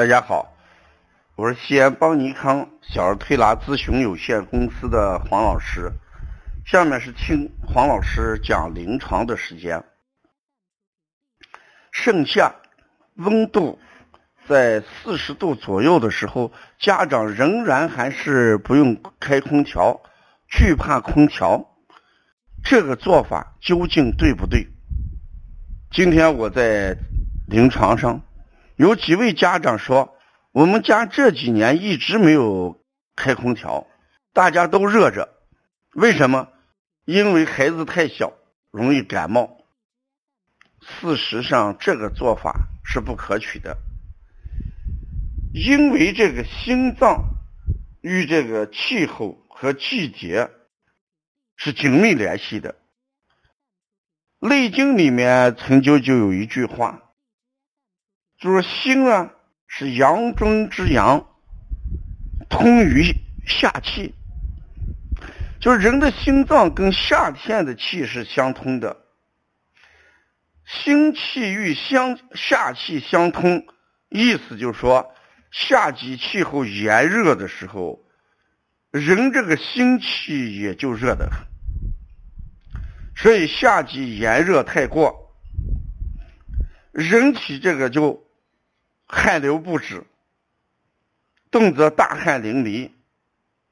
大家好，我是西安邦尼康小儿推拿咨询有限公司的黄老师。下面是听黄老师讲临床的时间。盛夏，温度在四十度左右的时候，家长仍然还是不用开空调，惧怕空调，这个做法究竟对不对？今天我在临床上有几位家长说，我们家这几年一直没有开空调，大家都热着，为什么？因为孩子太小，容易感冒。事实上，这个做法是不可取的，因为这个心脏与这个气候和季节是紧密联系的。《内经》里面曾经就有一句话，就是心啊是阳中之阳，通于夏气，就是人的心脏跟夏天的气是相通的。心气与相夏气相通，意思就是说，夏季气候炎热的时候，人这个心气也就热的。所以夏季炎热太过，人体这个就汗流不止，动则大汗淋漓，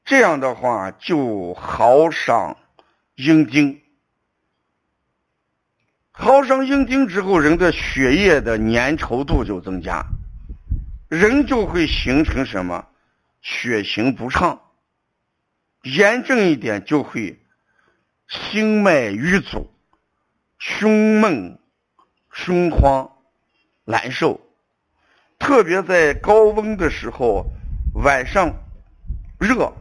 这样的话就耗伤阴经，耗伤阴经之后，人的血液的粘稠度就增加，人就会形成什么血行不畅，严重一点就会。心脉瘀阻，胸闷、胸慌、难受，特别在高温的时候，晚上热，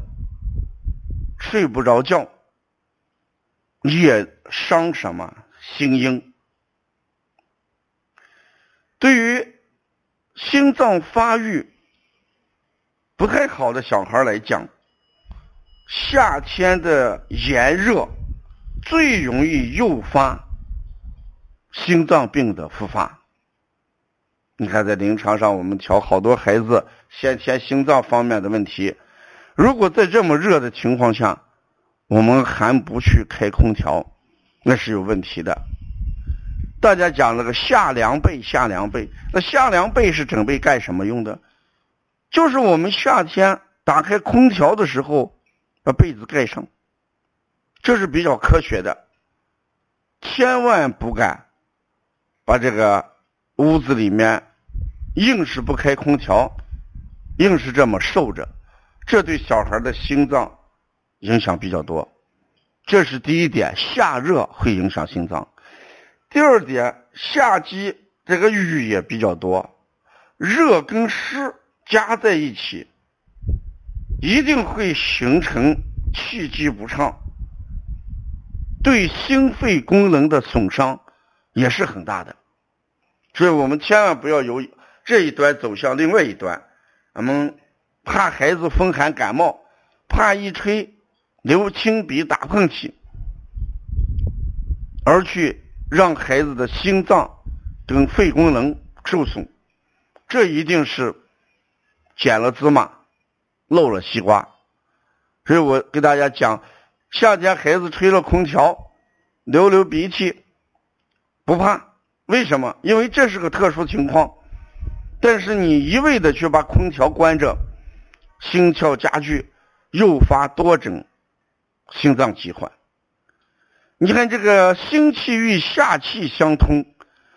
睡不着觉，也伤什么心阴。对于心脏发育不太好的小孩来讲，夏天的炎热。最容易诱发心脏病的复发。你看，在临床上，我们调好多孩子先天心脏方面的问题。如果在这么热的情况下，我们还不去开空调，那是有问题的。大家讲那个夏凉被，夏凉被，那夏凉被是准备干什么用的？就是我们夏天打开空调的时候，把被子盖上。这是比较科学的，千万不敢把这个屋子里面硬是不开空调，硬是这么受着，这对小孩的心脏影响比较多。这是第一点，夏热会影响心脏。第二点，夏季这个雨也比较多，热跟湿加在一起，一定会形成气机不畅。对心肺功能的损伤也是很大的，所以我们千万不要有这一端走向另外一端。我们怕孩子风寒感冒，怕一吹流清鼻打喷嚏，而去让孩子的心脏跟肺功能受损，这一定是捡了芝麻漏了西瓜。所以我给大家讲。夏天孩子吹了空调，流流鼻涕，不怕，为什么？因为这是个特殊情况。但是你一味的去把空调关着，心跳加剧，诱发多种心脏疾患。你看这个心气与夏气相通，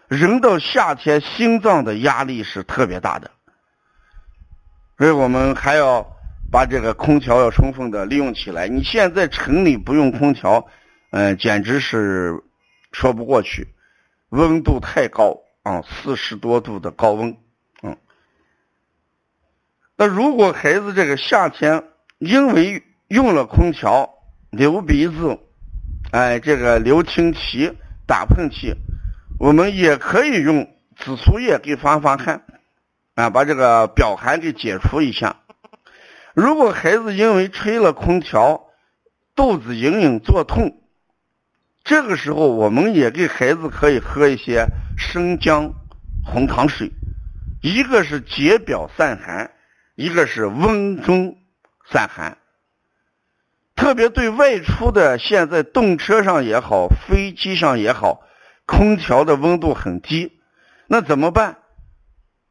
人到夏天心脏的压力是特别大的，所以我们还要。把这个空调要充分的利用起来。你现在城里不用空调，嗯，简直是说不过去，温度太高啊，四十多度的高温，那如果孩子这个夏天因为用了空调流鼻子，哎，这个流清涕、打喷嚏，我们也可以用紫苏叶给发发汗，啊，把这个表寒给解除一下。如果孩子因为吹了空调，肚子隐隐作痛，这个时候我们也给孩子可以喝一些生姜红糖水，一个是解表散寒，一个是温中散寒。特别对外出的，现在动车上也好，飞机上也好，空调的温度很低，那怎么办？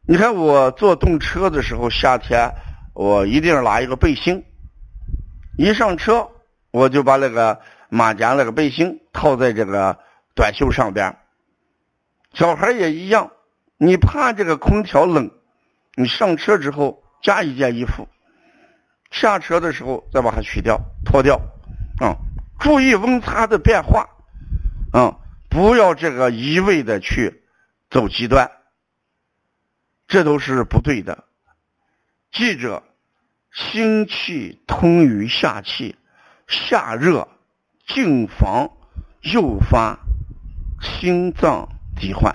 你看我坐动车的时候，夏天我一定拿一个背心，一上车我就把那个马甲那个背心套在这个短袖上边。小孩也一样，你怕这个空调冷，你上车之后加一件衣服。下车的时候再把它取掉、脱掉，啊，注意温差的变化，啊，不要这个一味的去走极端，这都是不对的。记着，心气通于下气，下热静房诱发心脏疾患，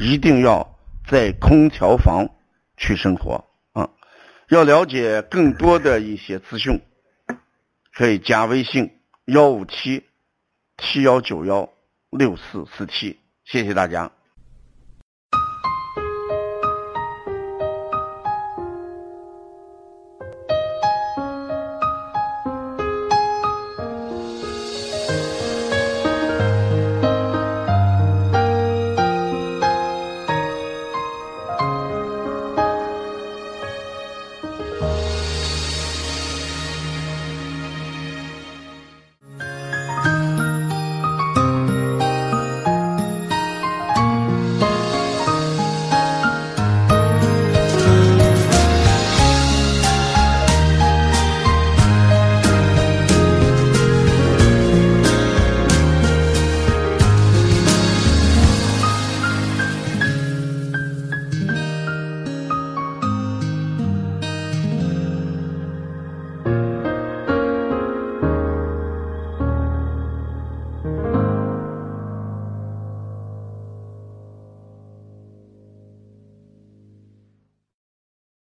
一定要在空调房去生活。要了解更多的一些资讯，可以加微信幺五七七幺九幺六四四七，谢谢大家。